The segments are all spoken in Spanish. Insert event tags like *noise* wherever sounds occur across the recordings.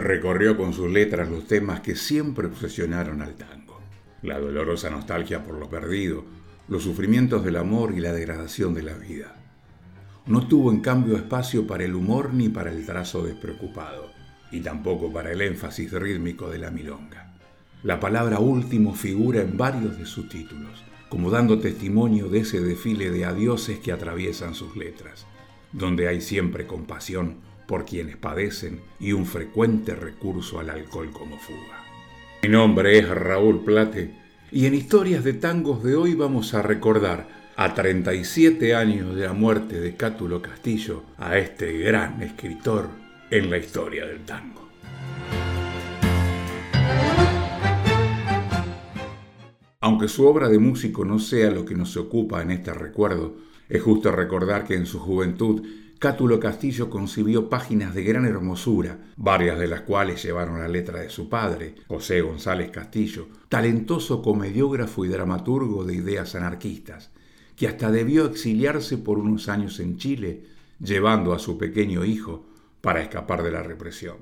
recorrió con sus letras los temas que siempre obsesionaron al tango. La dolorosa nostalgia por lo perdido, los sufrimientos del amor y la degradación de la vida. No tuvo en cambio espacio para el humor ni para el trazo despreocupado, y tampoco para el énfasis rítmico de la milonga. La palabra último figura en varios de sus títulos, como dando testimonio de ese desfile de adioses que atraviesan sus letras, donde hay siempre compasión por quienes padecen y un frecuente recurso al alcohol como fuga. Mi nombre es Raúl Plate y en Historias de Tangos de hoy vamos a recordar a 37 años de la muerte de Cátulo Castillo a este gran escritor en la historia del tango. Aunque su obra de músico no sea lo que nos ocupa en este recuerdo, es justo recordar que en su juventud Cátulo Castillo concibió páginas de gran hermosura, varias de las cuales llevaron la letra de su padre, José González Castillo, talentoso comediógrafo y dramaturgo de ideas anarquistas, que hasta debió exiliarse por unos años en Chile, llevando a su pequeño hijo para escapar de la represión.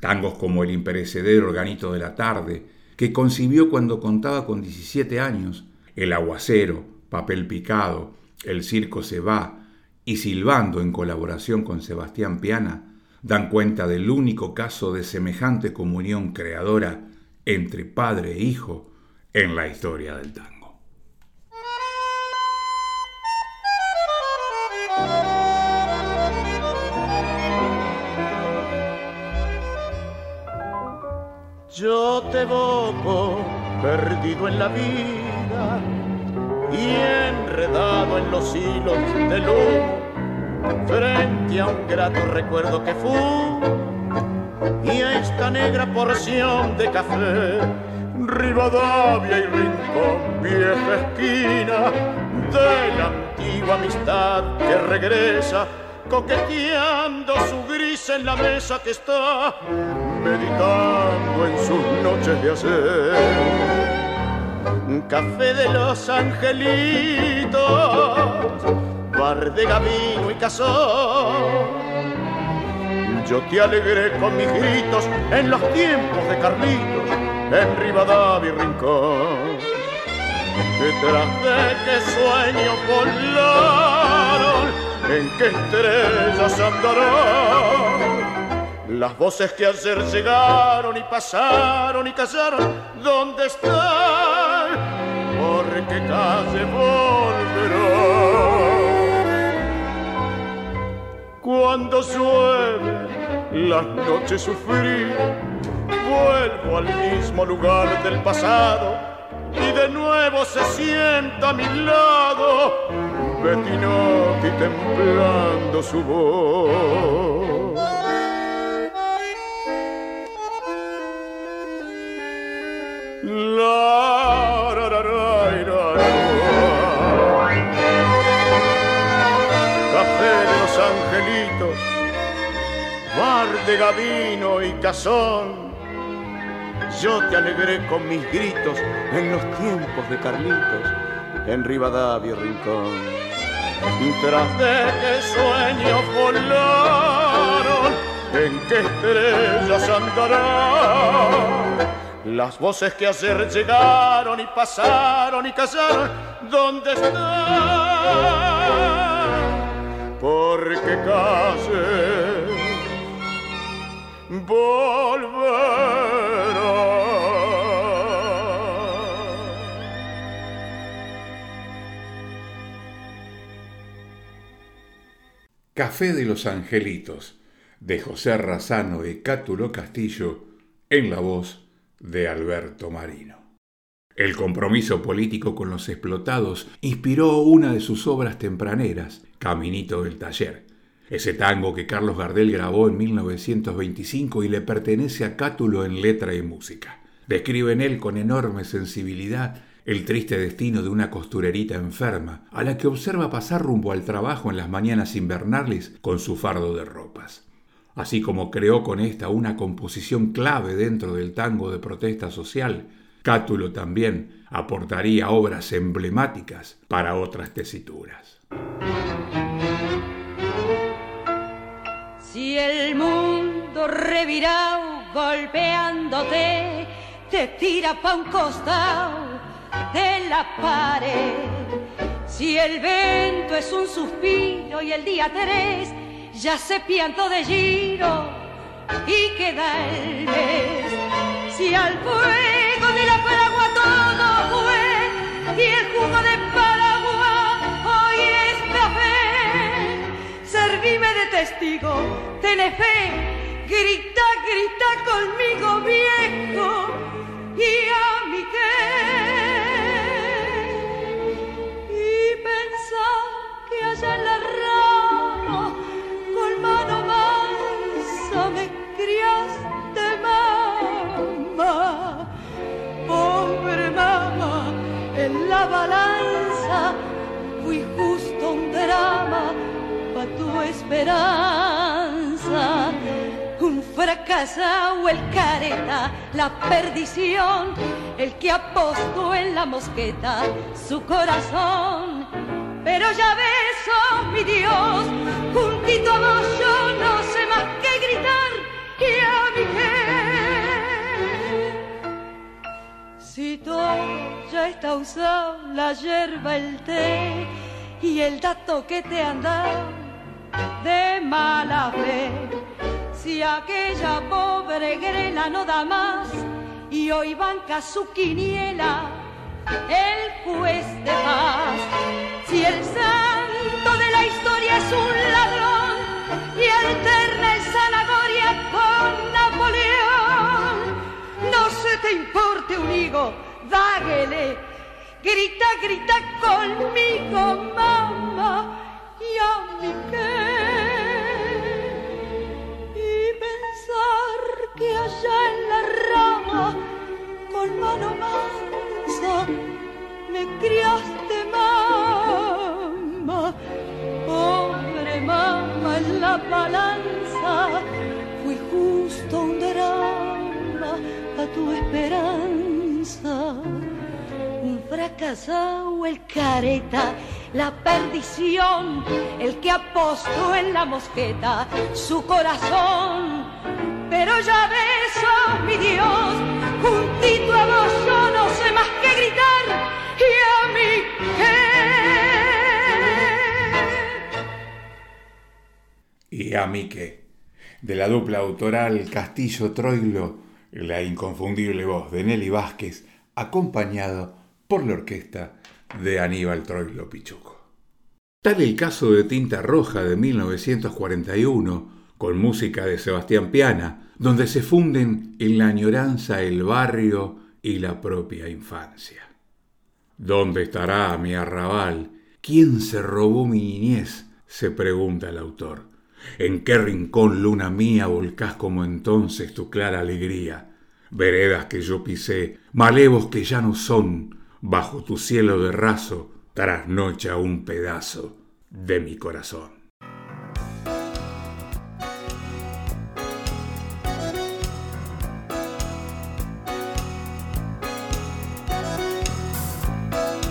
Tangos como El imperecedero organito de la tarde, que concibió cuando contaba con 17 años, El aguacero, Papel picado, El circo se va, y Silbando en colaboración con Sebastián Piana, dan cuenta del único caso de semejante comunión creadora entre padre e hijo en la historia del tango. Yo te evoco perdido en la vida y enredado en los hilos de luz, frente a un grato recuerdo que fue y a esta negra porción de café, Rivadavia y Rincón, vieja esquina de la antigua amistad que regresa coqueteando su gris en la mesa que está meditando en sus noches de hacer. Café de los angelitos, de gavino y cazón. Yo te alegré con mis gritos en los tiempos de Carlitos, en Rivadavia y Rincón. Detrás de qué sueño volaron, en qué estrellas andarán las voces que ayer llegaron y pasaron y callaron, ¿dónde están? ¿Por qué calle volverán? Cuando llueve, las noches sufrí, vuelvo al mismo lugar del pasado y de nuevo se sienta a mi lado Bettinotti templando su voz. De gavino y cazón. Yo te alegré con mis gritos en los tiempos de Carlitos, en Rivadavia y Rincón. Tras de qué sueños volaron, en qué estrellas andarán las voces que ayer llegaron y pasaron y callaron, ¿dónde están? Porque calle volverá. Café de los Angelitos, de José Razano y Cátulo Castillo, en la voz de Alberto Marino. El compromiso político con los explotados inspiró una de sus obras tempraneras, Caminito del Taller, ese tango que Carlos Gardel grabó en 1925 y le pertenece a Cátulo en letra y música. Describe en él con enorme sensibilidad el triste destino de una costurerita enferma, a la que observa pasar rumbo al trabajo en las mañanas invernales con su fardo de ropas así como creó con esta una composición clave dentro del tango de protesta social, Cátulo también aportaría obras emblemáticas para otras tesituras. Revirado golpeándote, te tira pa' un costado de la pared. Si el vento es un suspiro y el día tres ya se piantó de giro y queda el mes. Si al fuego de la paragua todo fue y el jugo de Paraguay hoy es café, servime de testigo, tenés fe, grita, grita conmigo viejo y a mi. Y pensar que allá en la rama con mano mansa me criaste mamá, pobre mamá, en la balanza fui justo un drama pa' tu esperanza. Fracasado el careta, la perdición, el que apostó en la mosqueta su corazón. Pero ya ves, oh mi Dios, juntito a vos yo no sé más que gritar y a mi. Si todo ya está usado, la hierba, el té y el dato que te han dado de mala fe. Si aquella pobre grela no da más y hoy banca su quiniela el juez de paz. Si el santo de la historia es un ladrón y alterna el zanahoria con Napoleón, no se te importe un higo, dáguele, grita, grita conmigo, mamá, y a mi qué. Con mano mansa, me criaste, mamá. Pobre mamá, en la balanza fui justo un drama a tu esperanza. Un fracasado, el careta, la perdición, el que apostó en la mosqueta su corazón. Pero ya ves, oh mi Dios, juntito a vos yo no sé más que gritar y a mí qué. Y a qué. De la dupla autoral Castillo Troilo, la inconfundible voz de Nelly Vázquez, acompañado por la orquesta de Aníbal Troilo Pichuco. Tal el caso de Tinta Roja de 1941, con música de Sebastián Piana, donde se funden en la añoranza el barrio y la propia infancia. ¿Dónde estará mi arrabal? ¿Quién se robó mi niñez? se pregunta el autor. ¿En qué rincón, luna mía, volcás como entonces tu clara alegría? Veredas que yo pisé, malevos que ya no son, bajo tu cielo de raso, trasnocha un pedazo de mi corazón.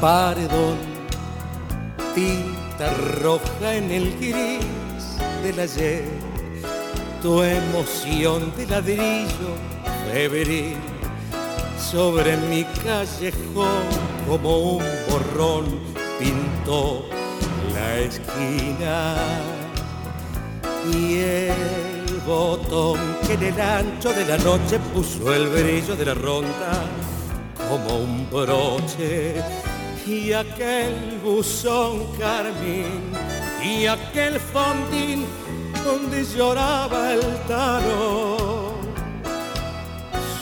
Paredón, tinta roja en el gris del ayer, tu emoción de ladrillo febril sobre mi callejón como un borrón pintó la esquina. Y el botón que en el ancho de la noche puso el brillo de la ronda como un broche y aquel buzón carmín y aquel fondín donde lloraba el tano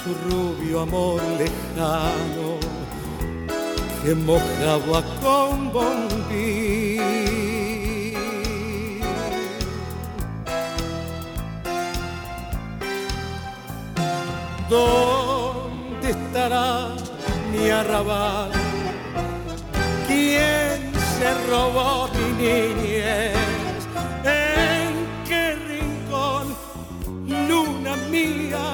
su rubio amor lejano que mojaba con bombín. ¿Dónde estará mi arrabal? ¿Quién se robó mi niñez? ¿En qué rincón, luna mía,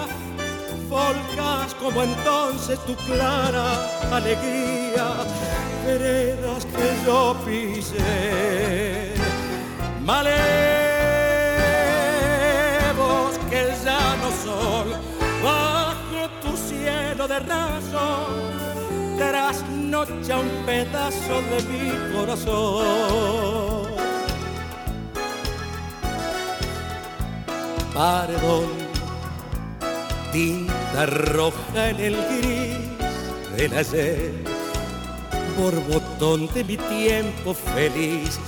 volcas como entonces tu clara alegría? Veredas que yo pisé, malevos que ya sol, bajo tu cielo de raso, trasnocha un pedazo de mi corazón. Perdón, tinta roja en el gris del ayer, botón de mi tiempo feliz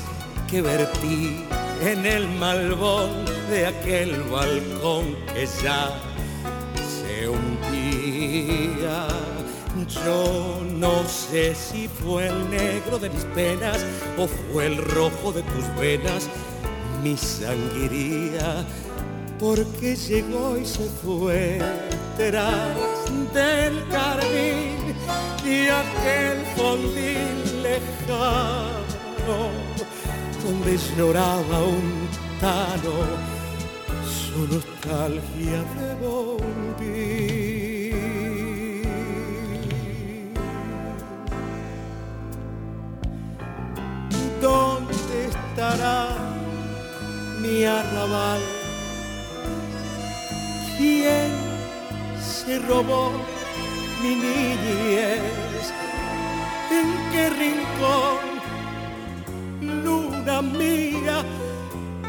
que vertí en el malvón de aquel balcón que ya Yo no sé si fue el negro de mis penas o fue el rojo de tus venas, mi sangría, porque llegó y se fue tras del carmín y aquel fondín lejano donde lloraba un tano su nostalgia de volver. ¿Dónde estará mi arrabal? ¿Quién se robó mi niñez? ¿En qué rincón luna mía,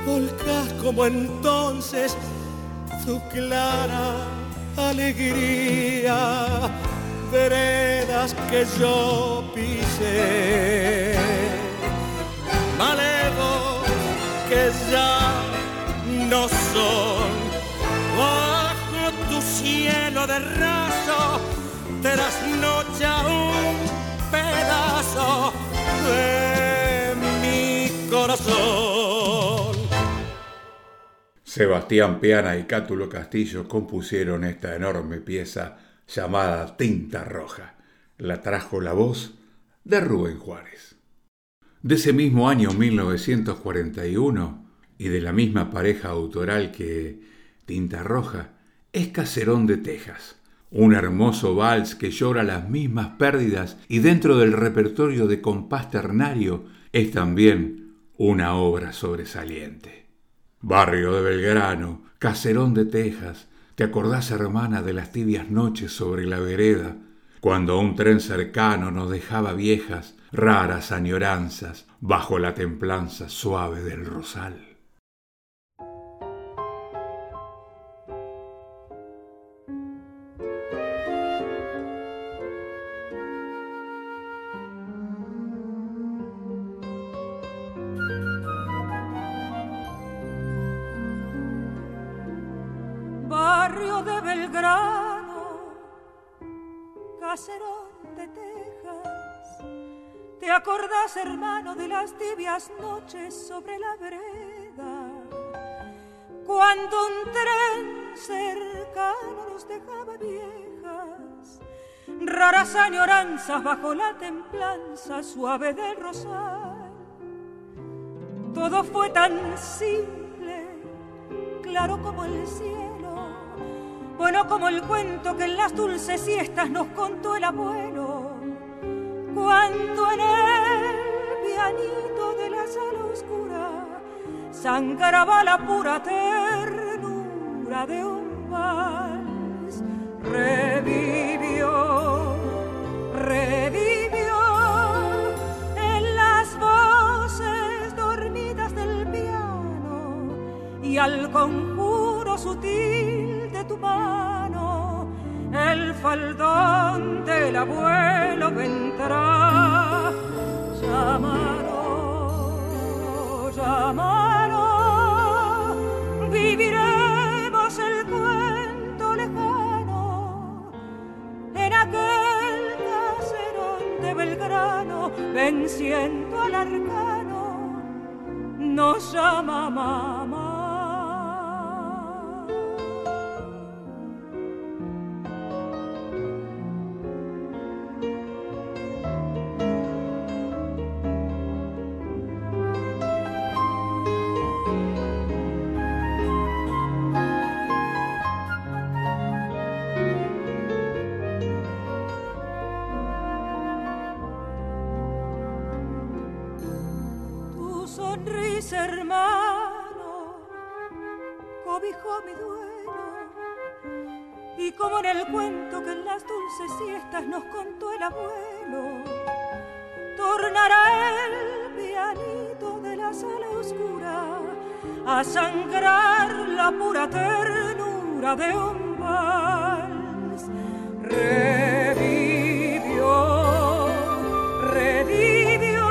volcás como entonces tu clara alegría, veredas que yo pisé, malevos que ya no son, bajo tu cielo de raso, trasnocha un pedazo de corazón. Sebastián Piana y Cátulo Castillo compusieron esta enorme pieza llamada Tinta Roja. La trajo la voz de Rubén Juárez. De ese mismo año 1941 y de la misma pareja autoral que Tinta Roja es Caserón de Texas, un hermoso vals que llora las mismas pérdidas y dentro del repertorio de compás ternario es también una obra sobresaliente. Barrio de Belgrano, caserón de Texas, ¿te acordás, hermana, de las tibias noches sobre la vereda, cuando un tren cercano nos dejaba viejas, raras añoranzas bajo la templanza suave del rosal? Acordás, hermano, de las tibias noches sobre la vereda? Cuando un tren cercano nos dejaba viejas, raras añoranzas bajo la templanza suave del rosal. Todo fue tan simple, claro como el cielo, bueno como el cuento que en las dulces siestas nos contó el abuelo cuando en el pianito de la sala oscura sangraba la pura ternura de un vals. Revivió, revivió en las voces dormidas del piano y al conjuro sutil de tu mano el faldón del abuelo vendrá. Llamaron, llamaron, viviremos el cuento lejano en aquel caserón de Belgrano, venciendo al arcano, nos llama mamá. Dulces siestas nos contó el abuelo, tornará el pianito de la sala oscura a sangrar la pura ternura de un vals. Revivió, revivió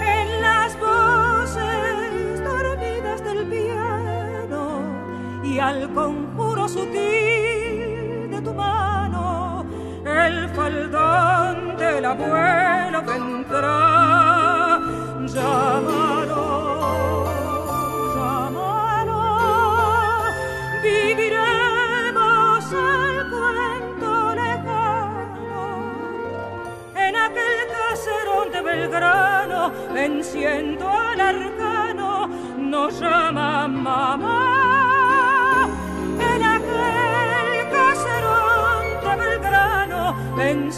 en las voces dormidas del piano y al conjuro sutil el faldón del abuelo vendrá. Llámalo viviremos el cuento lejano en aquel caserón de Belgrano, venciendo al arcano, nos llama.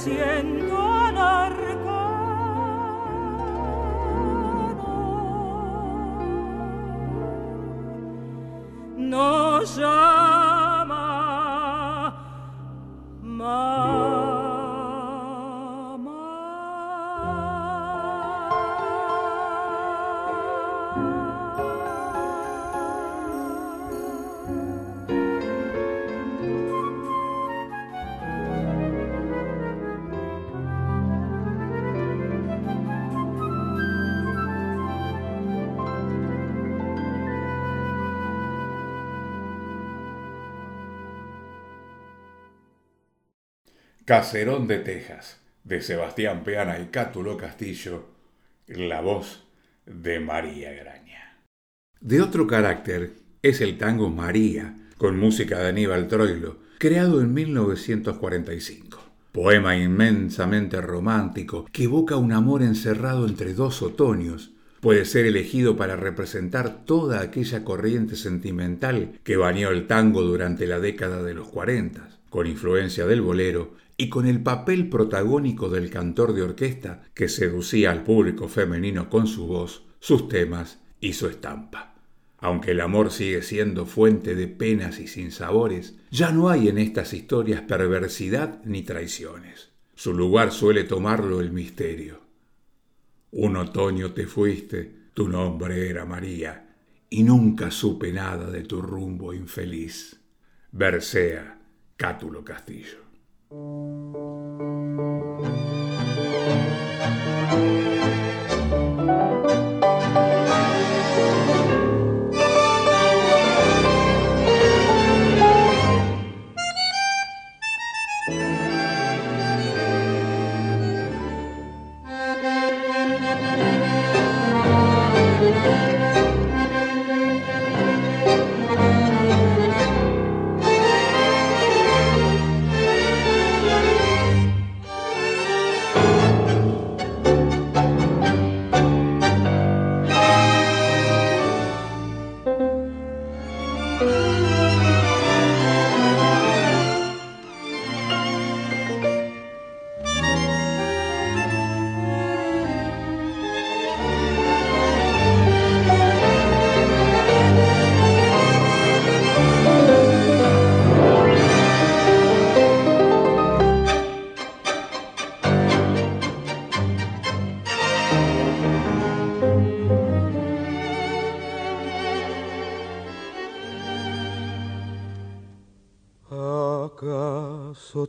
Venciendo Caserón de Texas, de Sebastián Peana y Cátulo Castillo, la voz de María Graña. De otro carácter es el tango María, con música de Aníbal Troilo, creado en 1945. Poema inmensamente romántico que evoca un amor encerrado entre dos otoños. Puede ser elegido para representar toda aquella corriente sentimental que bañó el tango durante la década de los 40, con influencia del bolero y con el papel protagónico del cantor de orquesta que seducía al público femenino con su voz, sus temas y su estampa. Aunque el amor sigue siendo fuente de penas y sinsabores, ya no hay en estas historias perversidad ni traiciones. Su lugar suele tomarlo el misterio. Un otoño te fuiste, tu nombre era María, y nunca supe nada de tu rumbo infeliz. Versea, Cátulo Castillo. Thank you.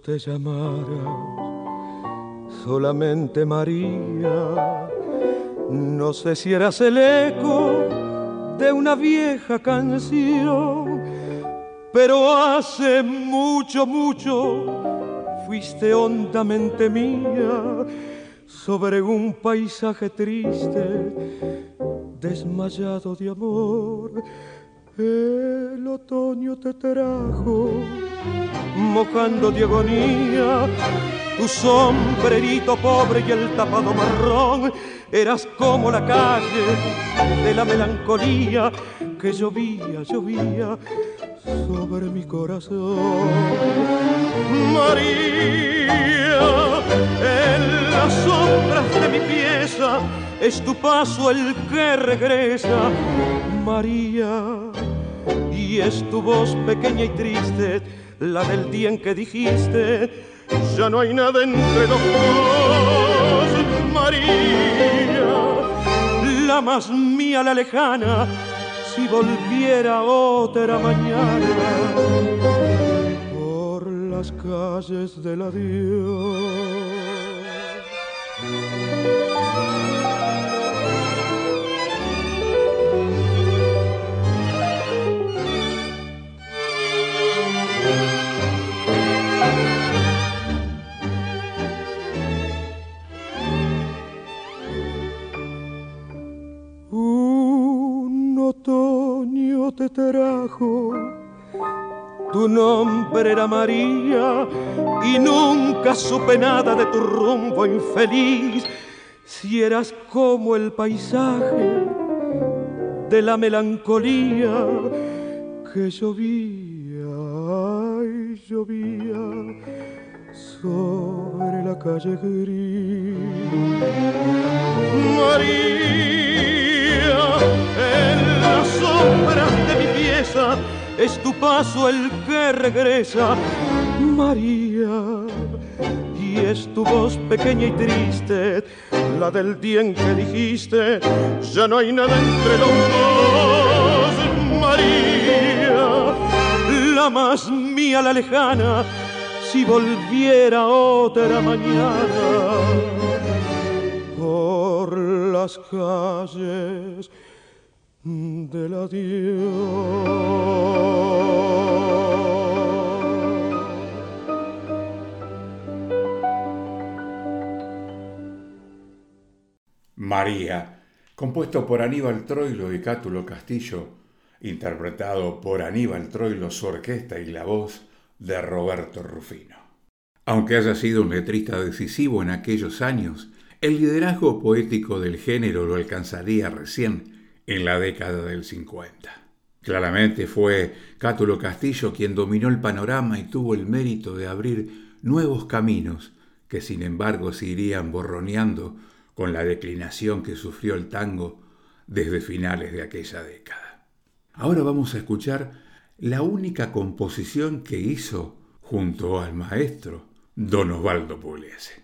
Te llamaras solamente María. No sé si eras el eco de una vieja canción, pero hace mucho, mucho fuiste hondamente mía sobre un paisaje triste, desmayado de amor el otoño te trajo, mojando de agonía, tu sombrerito pobre y el tapado marrón, eras como la calle de la melancolía que llovía, llovía sobre mi corazón. María, en las sombras de mi pieza es tu paso el que regresa. María, y es tu voz pequeña y triste la del día en que dijiste, ya no hay nada entre los dos, María, la más mía, la lejana, si volviera otra mañana por las calles del adiós. Trajo. Tu nombre era María y nunca supe nada de tu rumbo infeliz. Si eras como el paisaje de la melancolía que llovía y llovía sobre la calle gris. María, en las sombras es tu paso el que regresa, María. Y es tu voz pequeña y triste, la del día en que dijiste, ya no hay nada entre los dos, María. La más mía, la lejana, si volviera otra mañana por las calles María, compuesto por Aníbal Troilo y Cátulo Castillo, interpretado por Aníbal Troilo, su orquesta y la voz de Roberto Rufino. Aunque haya sido un letrista decisivo en aquellos años, el liderazgo poético del género lo alcanzaría recién en la década del 50. Claramente fue Cátulo Castillo quien dominó el panorama y tuvo el mérito de abrir nuevos caminos que sin embargo se irían borroneando con la declinación que sufrió el tango desde finales de aquella década. Ahora vamos a escuchar la única composición que hizo junto al maestro Don Osvaldo Pugliese.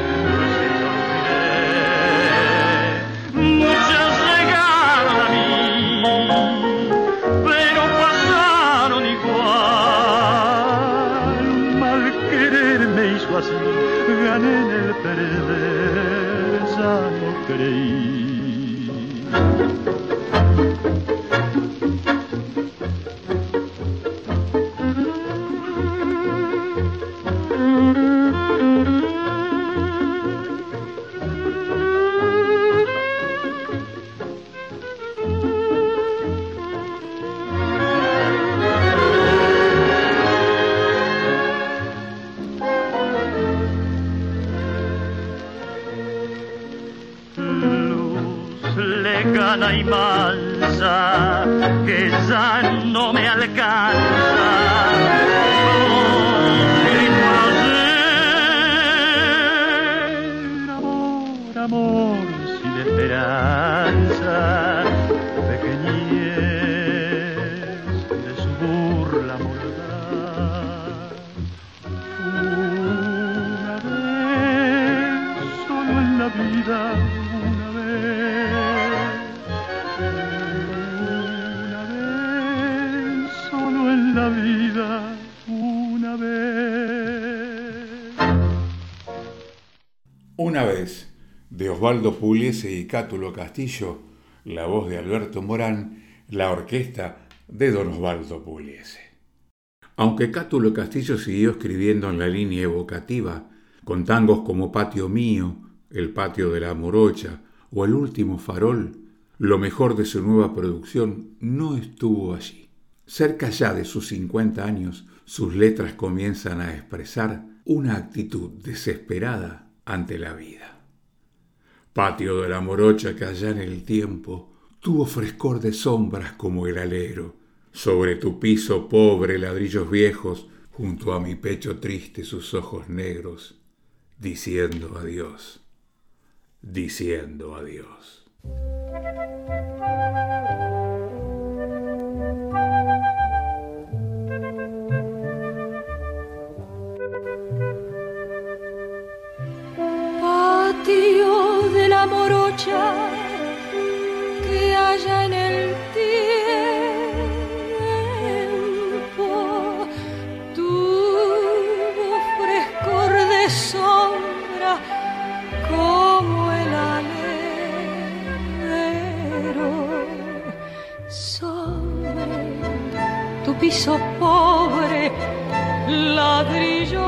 Osvaldo Pugliese y Cátulo Castillo, la voz de Alberto Morán, la orquesta de Don Osvaldo Pugliese. Aunque Cátulo Castillo siguió escribiendo en la línea evocativa, con tangos como Patio Mío, El Patio de la Morocha o El Último Farol, lo mejor de su nueva producción no estuvo allí. Cerca ya de sus 50 años, sus letras comienzan a expresar una actitud desesperada ante la vida. Patio de la morocha que allá en el tiempo tuvo frescor de sombras como el alero. Sobre tu piso pobre ladrillos viejos, junto a mi pecho triste sus ojos negros, diciendo adiós, diciendo adiós. La morocha que haya en el tiempo. Tuvo frescor de sombra como el alero sobre tu piso pobre ladrillo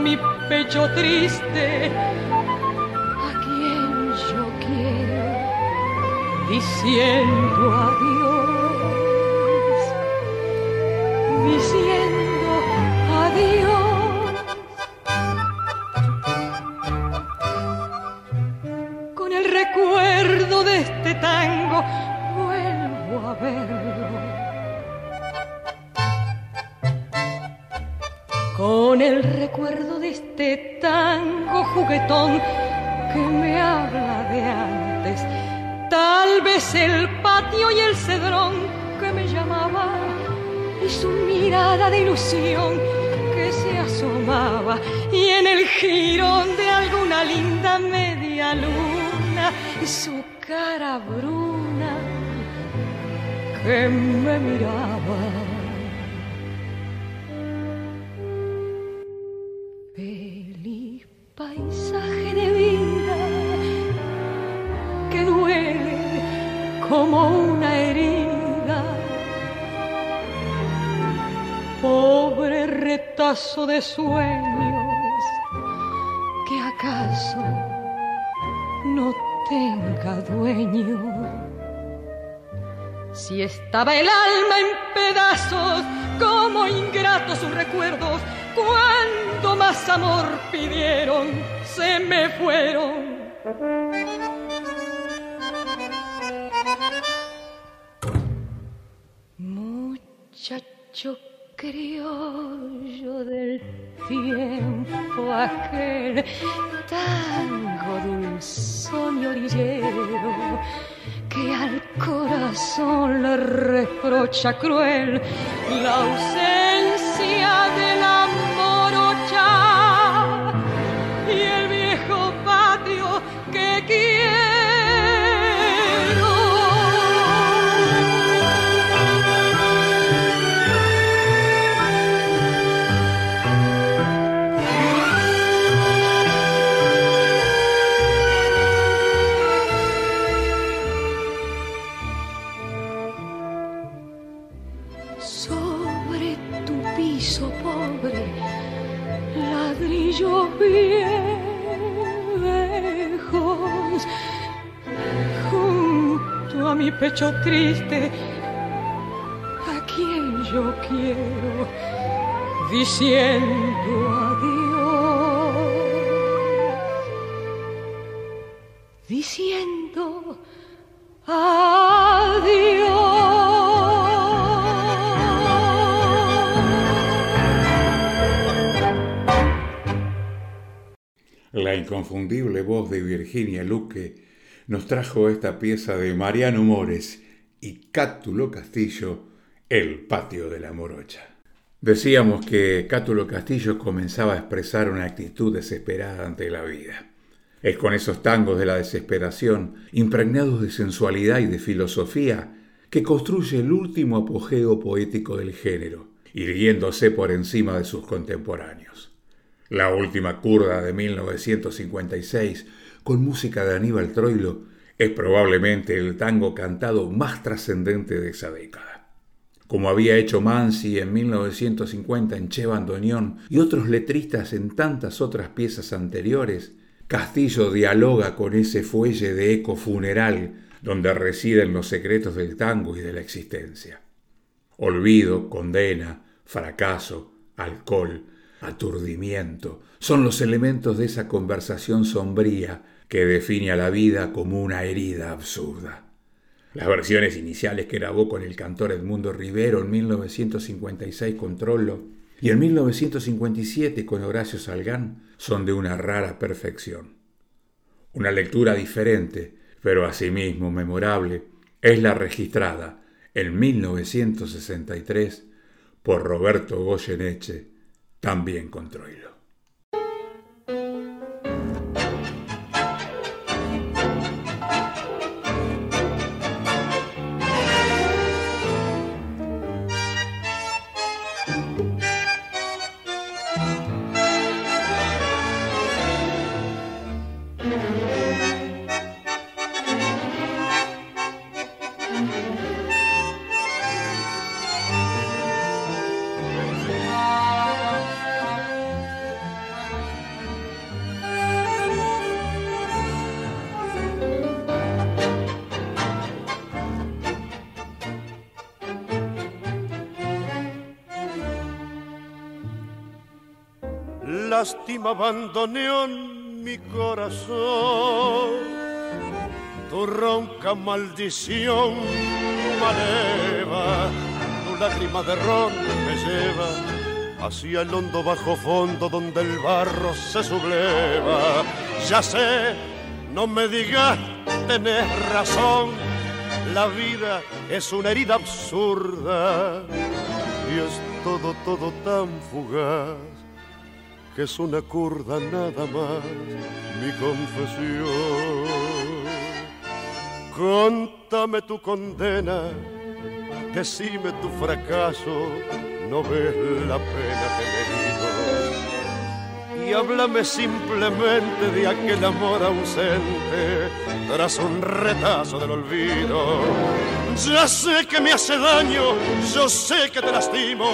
mi pecho triste. A quien yo quiero diciendo adiós. Diciendo adiós. Con el recuerdo de este tango vuelvo a verlo. Con el recuerdo este tango juguetón que me habla de antes. Tal vez el patio y el cedrón que me llamaba y su mirada de ilusión que se asomaba y en el jirón de alguna linda media luna su cara bruna que me miraba como una herida. Pobre retazo de sueños que acaso no tenga dueño. Si estaba el alma en pedazos, como ingratos sus recuerdos, cuando más amor pidieron, se me fueron. Muchacho criollo del tiempo aquel, tango dulzón y orillero, que al corazón le reprocha cruel la ausencia pecho triste. A quien yo quiero diciendo adiós, diciendo adiós. La inconfundible voz de Virginia Luque nos trajo esta pieza de Mariano Mores y Cátulo Castillo, El patio de la morocha. Decíamos que Cátulo Castillo comenzaba a expresar una actitud desesperada ante la vida. Es con esos tangos de la desesperación, impregnados de sensualidad y de filosofía, que construye el último apogeo poético del género, irguiéndose por encima de sus contemporáneos. La última curda de 1956, con música de Aníbal Troilo, es probablemente el tango cantado más trascendente de esa década. Como había hecho Mansi en 1950 en Che Bandoneón y otros letristas en tantas otras piezas anteriores, Castillo dialoga con ese fuelle de eco funeral donde residen los secretos del tango y de la existencia. Olvido, condena, fracaso, alcohol, aturdimiento, son los elementos de esa conversación sombría que define a la vida como una herida absurda. Las versiones iniciales que grabó con el cantor Edmundo Rivero en 1956 con Trollo y en 1957 con Horacio Salgán son de una rara perfección. Una lectura diferente, pero asimismo memorable, es la registrada en 1963 por Roberto Goyeneche también con lástima abandoneón mi corazón. Tu ronca maldición maleva, tu lágrima de ron me lleva hacia el hondo bajo fondo donde el barro se subleva. Ya sé, no me digas, tenés razón, la vida es una herida absurda y es todo, todo tan fugaz que es una curda nada más mi confesión. Contame tu condena, decime tu fracaso, no ves la pena que me Y háblame simplemente de aquel amor ausente tras un retazo del olvido. Ya sé que me hace daño, yo sé que te lastimo,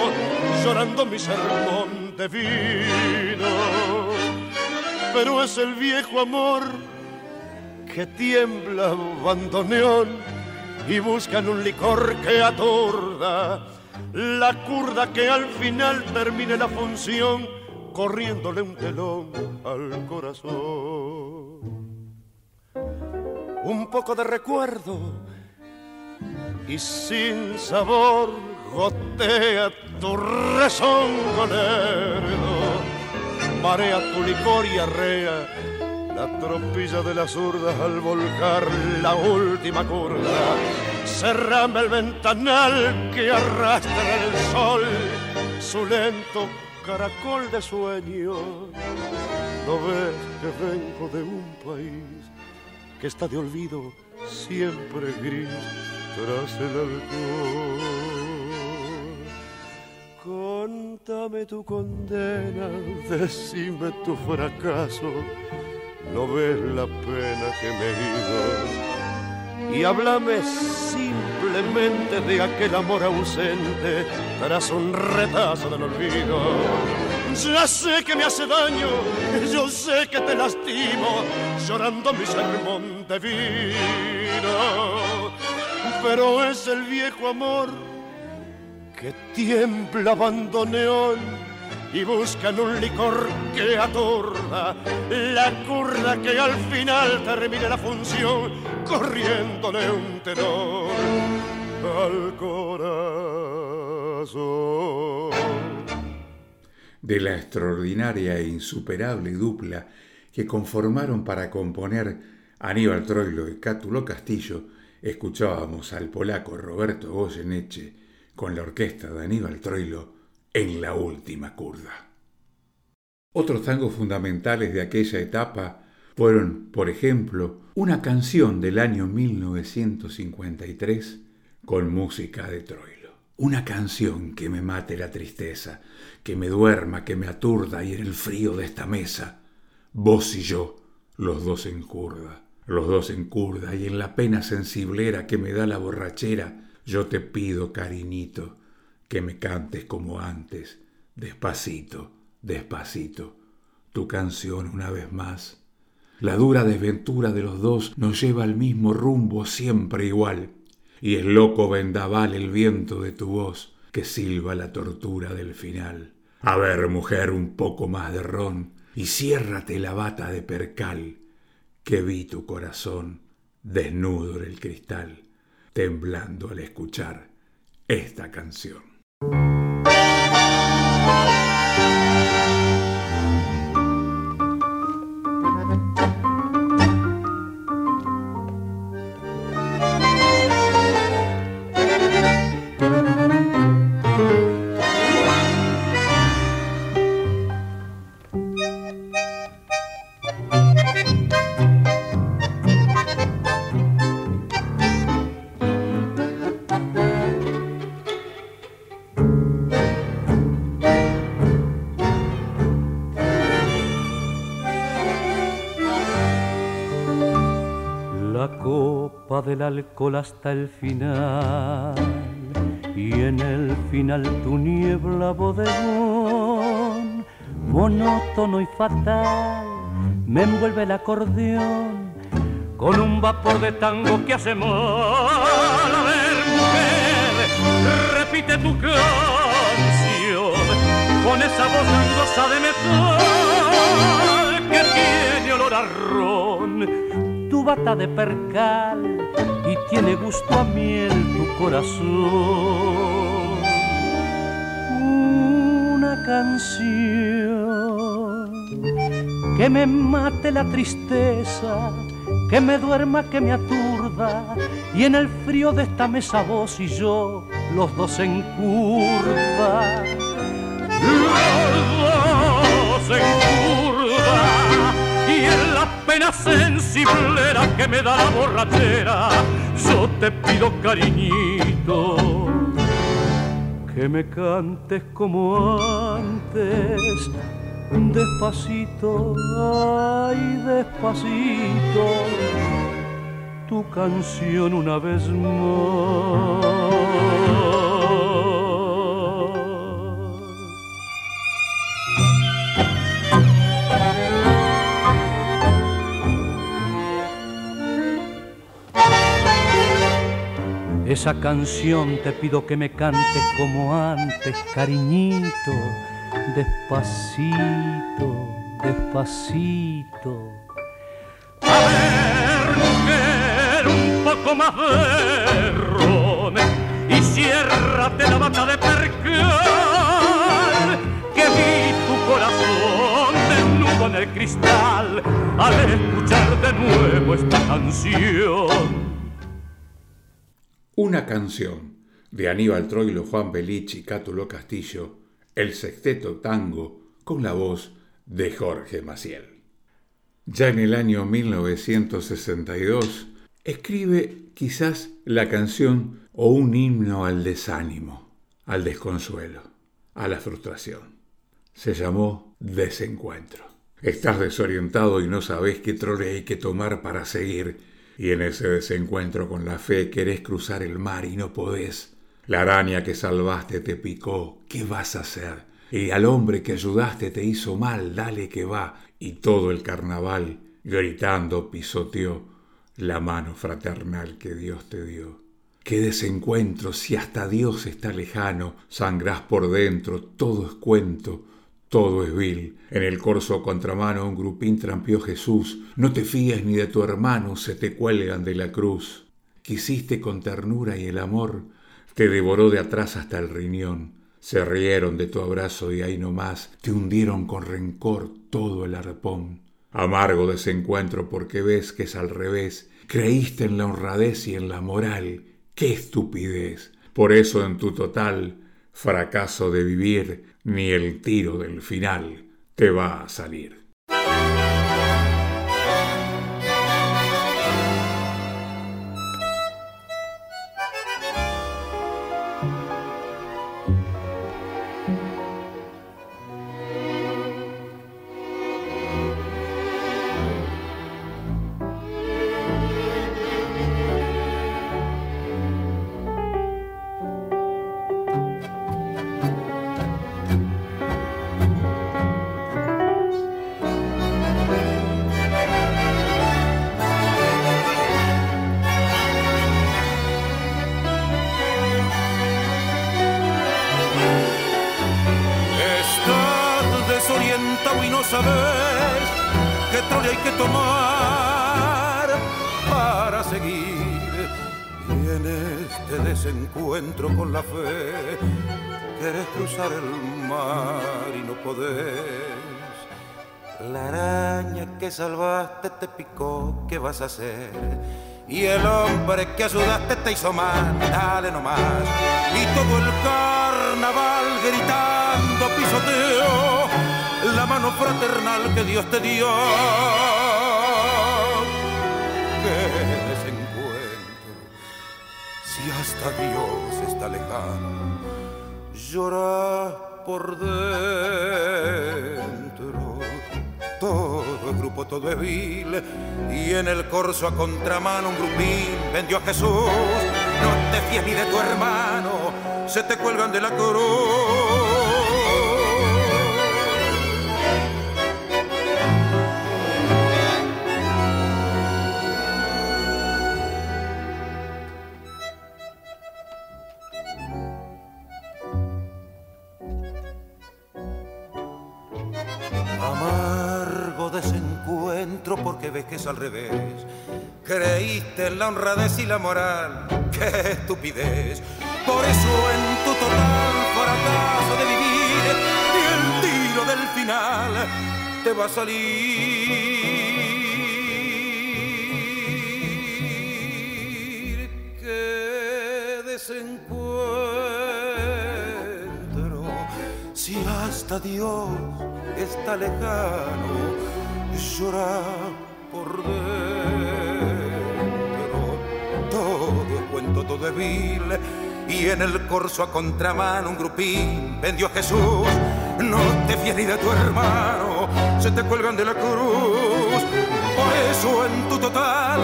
llorando mi sermón vino, pero es el viejo amor que tiembla bandoneón y buscan un licor que atorda la curda que al final termine la función corriéndole un telón al corazón. Un poco de recuerdo y sin sabor gotea tu rezongo lerdo, marea tu licor y arrea la tropilla de las zurdas al volcar la última curva. Cerrame el ventanal que arrastra el sol, su lento caracol de sueño. No ves que vengo de un país que está de olvido siempre gris tras el alcohol. Contame tu condena, decime tu fracaso, no ves la pena que me he Y háblame simplemente de aquel amor ausente tras un retazo del olvido. Ya sé que me hace daño, yo sé que te lastimo, llorando mi sermón de vino. Pero es el viejo amor que tiembla bandoneón y buscan un licor que atorda la curda que al final termine la función corriéndole un tenor al corazón. De la extraordinaria e insuperable dupla que conformaron para componer Aníbal Troilo y Cátulo Castillo, escuchábamos al polaco Roberto Goyeneche con la orquesta de Aníbal Troilo en la última curda. Otros tangos fundamentales de aquella etapa fueron, por ejemplo, una canción del año 1953 con música de Troilo. Una canción que me mate la tristeza, que me duerma, que me aturda y en el frío de esta mesa, vos y yo, los dos en curda, los dos en curda y en la pena sensiblera que me da la borrachera, yo te pido, cariñito, que me cantes como antes, despacito, despacito, tu canción una vez más. La dura desventura de los dos nos lleva al mismo rumbo siempre igual, y es loco vendaval el viento de tu voz que silba la tortura del final. A ver, mujer, un poco más de ron, y ciérrate la bata de percal, que vi tu corazón desnudo en el cristal, temblando al escuchar esta canción. Del alcohol hasta el final. Y en el final tu niebla bodegón monótono y fatal me envuelve el acordeón con un vapor de tango que hace mal. A ver mujer repite tu canción con esa voz angosa de metal que tiene olor a ron. Tu bata de percal y tiene gusto a miel tu corazón. Una canción que me mate la tristeza, que me duerma, que me aturda y en el frío de esta mesa vos y yo, los dos en curva. Los dos en pena sensiblera que me da la borrachera, yo te pido cariñito que me cantes como antes, despacito, ay despacito, tu canción una vez más. Esa canción te pido que me cantes como antes, cariñito, despacito, despacito. A ver, mujer, un poco más de ron y ciérrate la bata de percal, que vi tu corazón desnudo en el cristal al escuchar de nuevo esta canción. Una canción de Aníbal Troilo, Juan Belici, Cátulo Castillo, el sexteto tango con la voz de Jorge Maciel. Ya en el año 1962 escribe quizás la canción o un himno al desánimo, al desconsuelo, a la frustración. Se llamó Desencuentro. Estás desorientado y no sabes qué trole hay que tomar para seguir y en ese desencuentro con la fe querés cruzar el mar y no podés. La araña que salvaste te picó, ¿qué vas a hacer? Y al hombre que ayudaste te hizo mal, dale que va. Y todo el carnaval, gritando, pisoteó la mano fraternal que Dios te dio. Qué desencuentro si hasta Dios está lejano, sangrás por dentro, todo es cuento, todo es vil. En el corso contramano un grupín trampió Jesús. No te fíes ni de tu hermano, se te cuelgan de la cruz. Quisiste con ternura y el amor te devoró de atrás hasta el riñón. Se rieron de tu abrazo y ahí nomás te hundieron con rencor todo el arpón. Amargo desencuentro porque ves que es al revés. Creíste en la honradez y en la moral. ¡Qué estupidez! Por eso en tu total fracaso de vivir, ni el tiro del final te va a salir. Salvaste te picó, ¿qué vas a hacer? Y el hombre que ayudaste te hizo mal, dale nomás. Y todo el carnaval gritando pisoteo la mano fraternal que Dios te dio. Qué desencuentro, si hasta Dios está lejano, llora por dentro todo el grupo, todo es vil. Y en el corso a contramano un grupín vendió a Jesús. No te fíes ni de tu hermano, se te cuelgan de la cruz. Porque ves que es al revés. Creíste en la honradez y la moral, *laughs* qué estupidez. Por eso en tu total fracaso de vivir y el tiro del final te va a salir. Qué desencuentro, si hasta Dios está lejano llorar por dentro. Todo es cuento, todo es vil. Y en el corso a contramano un grupín vendió a Jesús. No te fíes ni de tu hermano, se te cuelgan de la cruz. Por eso en tu total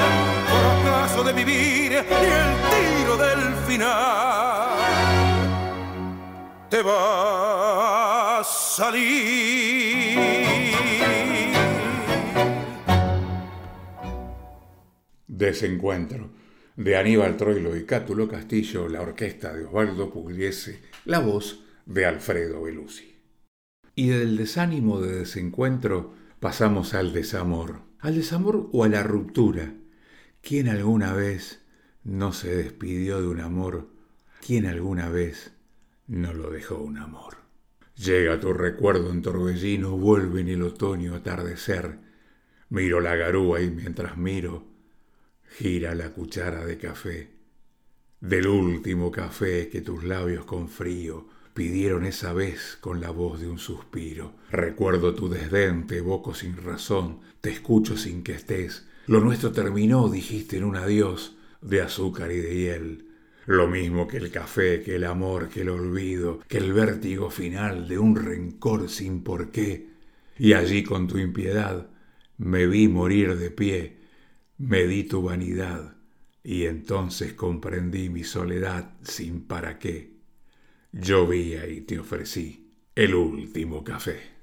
fracaso de vivir y el tiro del final te va a salir. Desencuentro, de Aníbal Troilo y Cátulo Castillo, la orquesta de Osvaldo Pugliese, la voz de Alfredo Belusi. Y del desánimo de desencuentro pasamos al desamor, al desamor o a la ruptura. ¿Quién alguna vez no se despidió de un amor? ¿Quién alguna vez no lo dejó un amor? Llega tu recuerdo en torbellino, vuelve en el otoño atardecer. Miro la garúa y mientras miro, gira la cuchara de café, del último café que tus labios con frío pidieron esa vez con la voz de un suspiro. Recuerdo tu desdén, te evoco sin razón, te escucho sin que estés. Lo nuestro terminó, dijiste en un adiós de azúcar y de hiel. Lo mismo que el café, que el amor, que el olvido, que el vértigo final de un rencor sin porqué. Y allí con tu impiedad me vi morir de pie Medí tu vanidad y entonces comprendí mi soledad sin para qué. Llovía y te ofrecí el último café.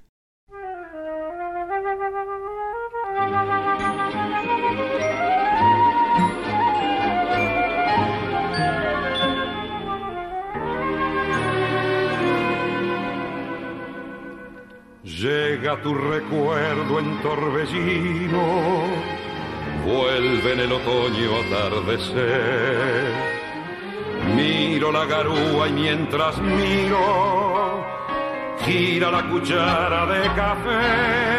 llega tu recuerdo en torbellino, vuelve en el otoño atardecer. Miro la garúa y mientras miro, gira la cuchara de café.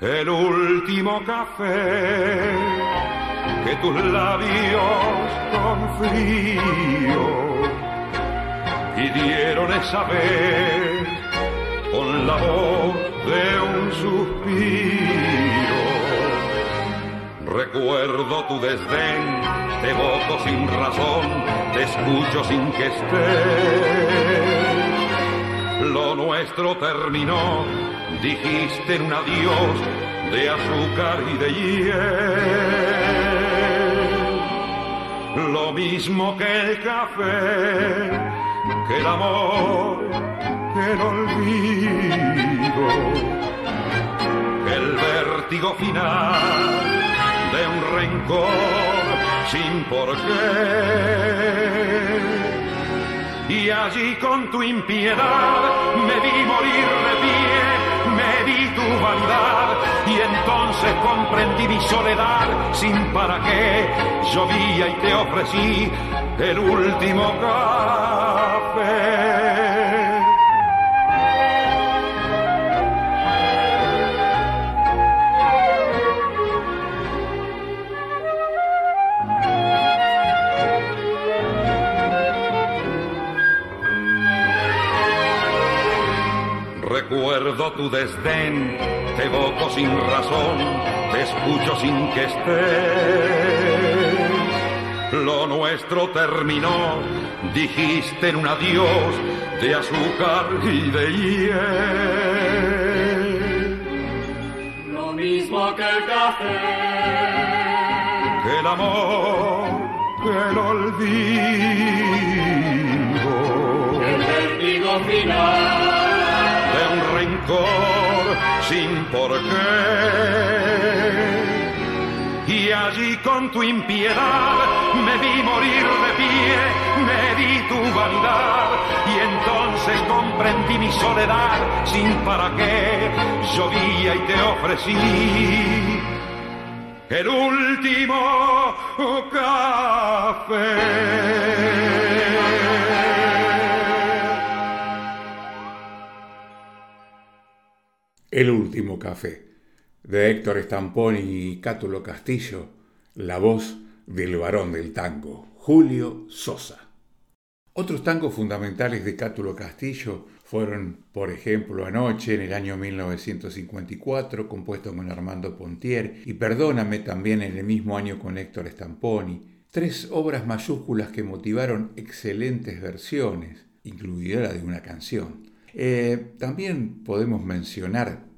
El último café que tus labios con frío dieron esa vez con la voz de un suspiro. Recuerdo tu desdén, te voto sin razón, te escucho sin que estés. Lo nuestro terminó, dijiste un adiós de azúcar y de hiel. Lo mismo que el café que el amor, que el olvido, que el vértigo final de un rencor sin por qué. Y allí con tu impiedad me vi morir de pie, me vi tu vanidad y entonces comprendí mi soledad sin para qué. Llovía y te ofrecí el último café. Recuerdo tu desdén, te evoco sin razón, te escucho sin que estés. Lo nuestro terminó, dijiste en un adiós de azúcar y de hiel. Lo mismo que el café, que el amor, que el olvido, el vértigo final sin por qué y allí con tu impiedad me vi morir de pie, me di tu vanidad y entonces comprendí mi soledad sin para qué llovía y te ofrecí el último café. El último café de Héctor Stamponi y Cátulo Castillo, la voz del varón del tango, Julio Sosa. Otros tangos fundamentales de Cátulo Castillo fueron, por ejemplo, Anoche en el año 1954, compuesto con Armando Pontier, y Perdóname también en el mismo año con Héctor Stamponi. Tres obras mayúsculas que motivaron excelentes versiones, incluida la de una canción. Eh, también podemos mencionar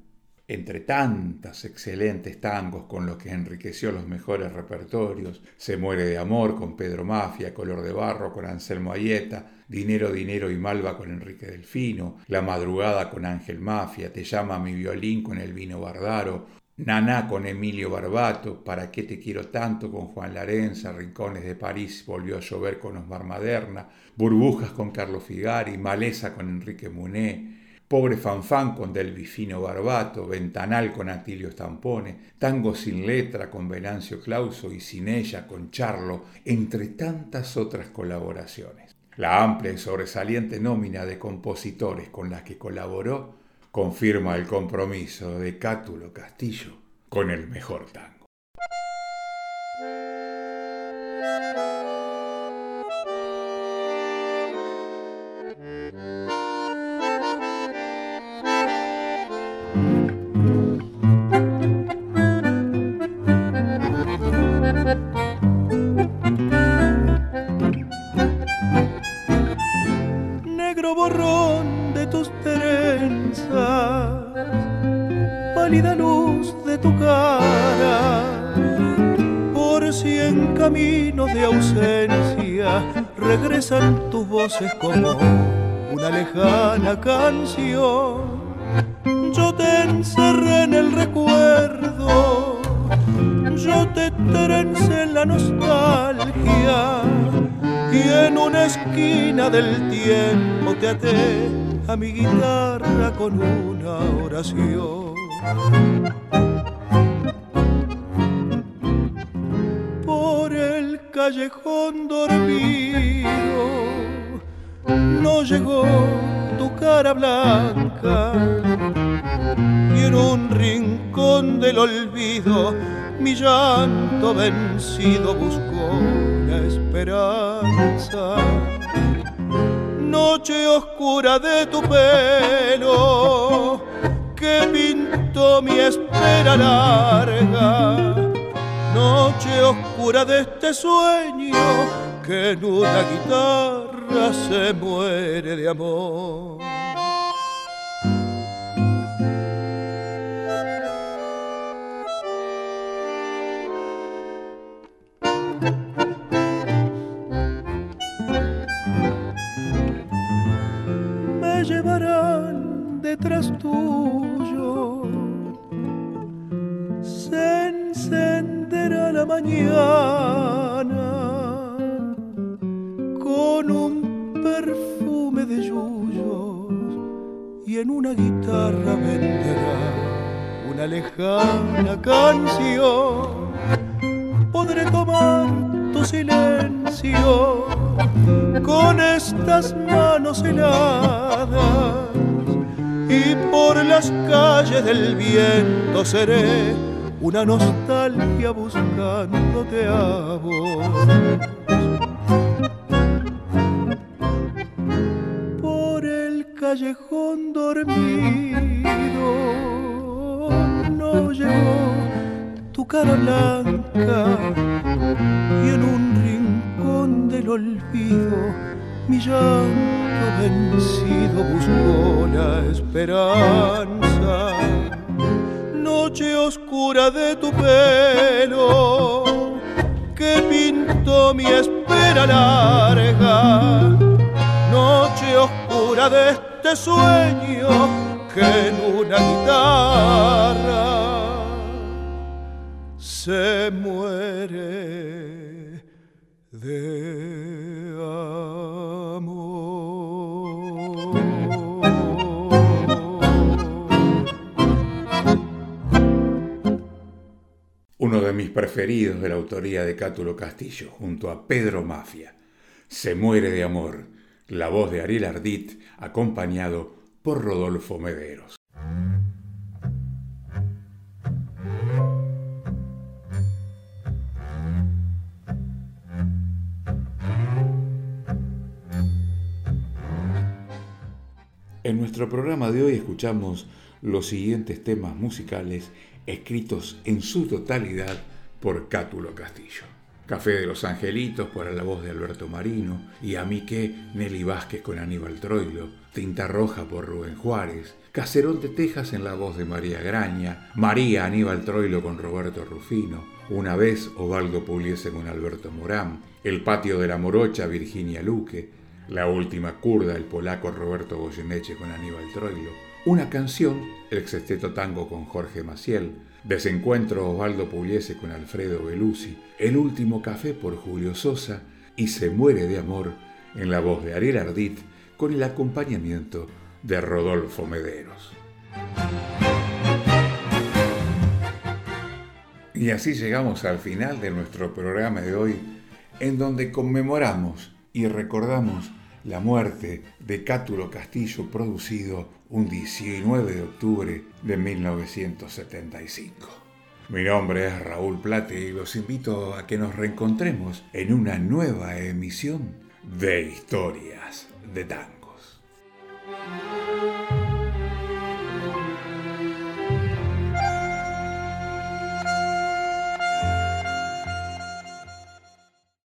entre tantas excelentes tangos con los que enriqueció los mejores repertorios, Se muere de amor con Pedro Mafia, Color de barro con Anselmo Ayeta, Dinero, Dinero y Malva con Enrique Delfino, La madrugada con Ángel Mafia, Te llama mi violín con Elvino Bardaro, Naná con Emilio Barbato, ¿Para qué te quiero tanto? con Juan Larenza, Rincones de París volvió a llover con Osmar Maderna, Burbujas con Carlos Figari, Maleza con Enrique Muné, Pobre Fanfán con Delvifino Barbato, Ventanal con Atilio Stampone, Tango sin letra con Venancio Clauso y Sin ella con Charlo, entre tantas otras colaboraciones. La amplia y sobresaliente nómina de compositores con las que colaboró confirma el compromiso de Cátulo Castillo con el mejor tango. Yo te encerré en el recuerdo, yo te trencé en la nostalgia. Y en una esquina del tiempo te até a una guitarra se muere de amor. detrás tuyo se encenderá la mañana con un perfume de yuyos y en una guitarra venderá una lejana canción. Podré tomar tu silencio con estas manos heladas y por las calles del viento seré una nostalgia buscándote a vos. Callejón dormido no llegó tu cara blanca y en un rincón del olvido mi llanto vencido buscó la esperanza. Noche oscura de tu pelo que pintó mi espera larga. Noche oscura de este sueño que en una guitarra se muere de Uno de mis preferidos de la autoría de Cátulo Castillo, junto a Pedro Mafia. Se muere de amor, la voz de Ariel Ardit, acompañado por Rodolfo Mederos. En nuestro programa de hoy escuchamos los siguientes temas musicales escritos en su totalidad por Cátulo Castillo. Café de los Angelitos por la voz de Alberto Marino y A mí Nelly Vázquez con Aníbal Troilo, Tinta Roja por Rubén Juárez, Caserón de Texas en la voz de María Graña, María Aníbal Troilo con Roberto Rufino, Una vez Ovaldo Puliese con Alberto Morán, El Patio de la Morocha Virginia Luque, La Última Curda el polaco Roberto Goyeneche con Aníbal Troilo, una canción, el sexteto tango con Jorge Maciel, Desencuentro Osvaldo Pugliese con Alfredo Belusi, El último café por Julio Sosa y Se muere de amor en la voz de Ariel Ardit con el acompañamiento de Rodolfo Mederos. Y así llegamos al final de nuestro programa de hoy, en donde conmemoramos y recordamos la muerte de Cátulo Castillo producido un 19 de octubre de 1975. Mi nombre es Raúl Plate y los invito a que nos reencontremos en una nueva emisión de Historias de Tango.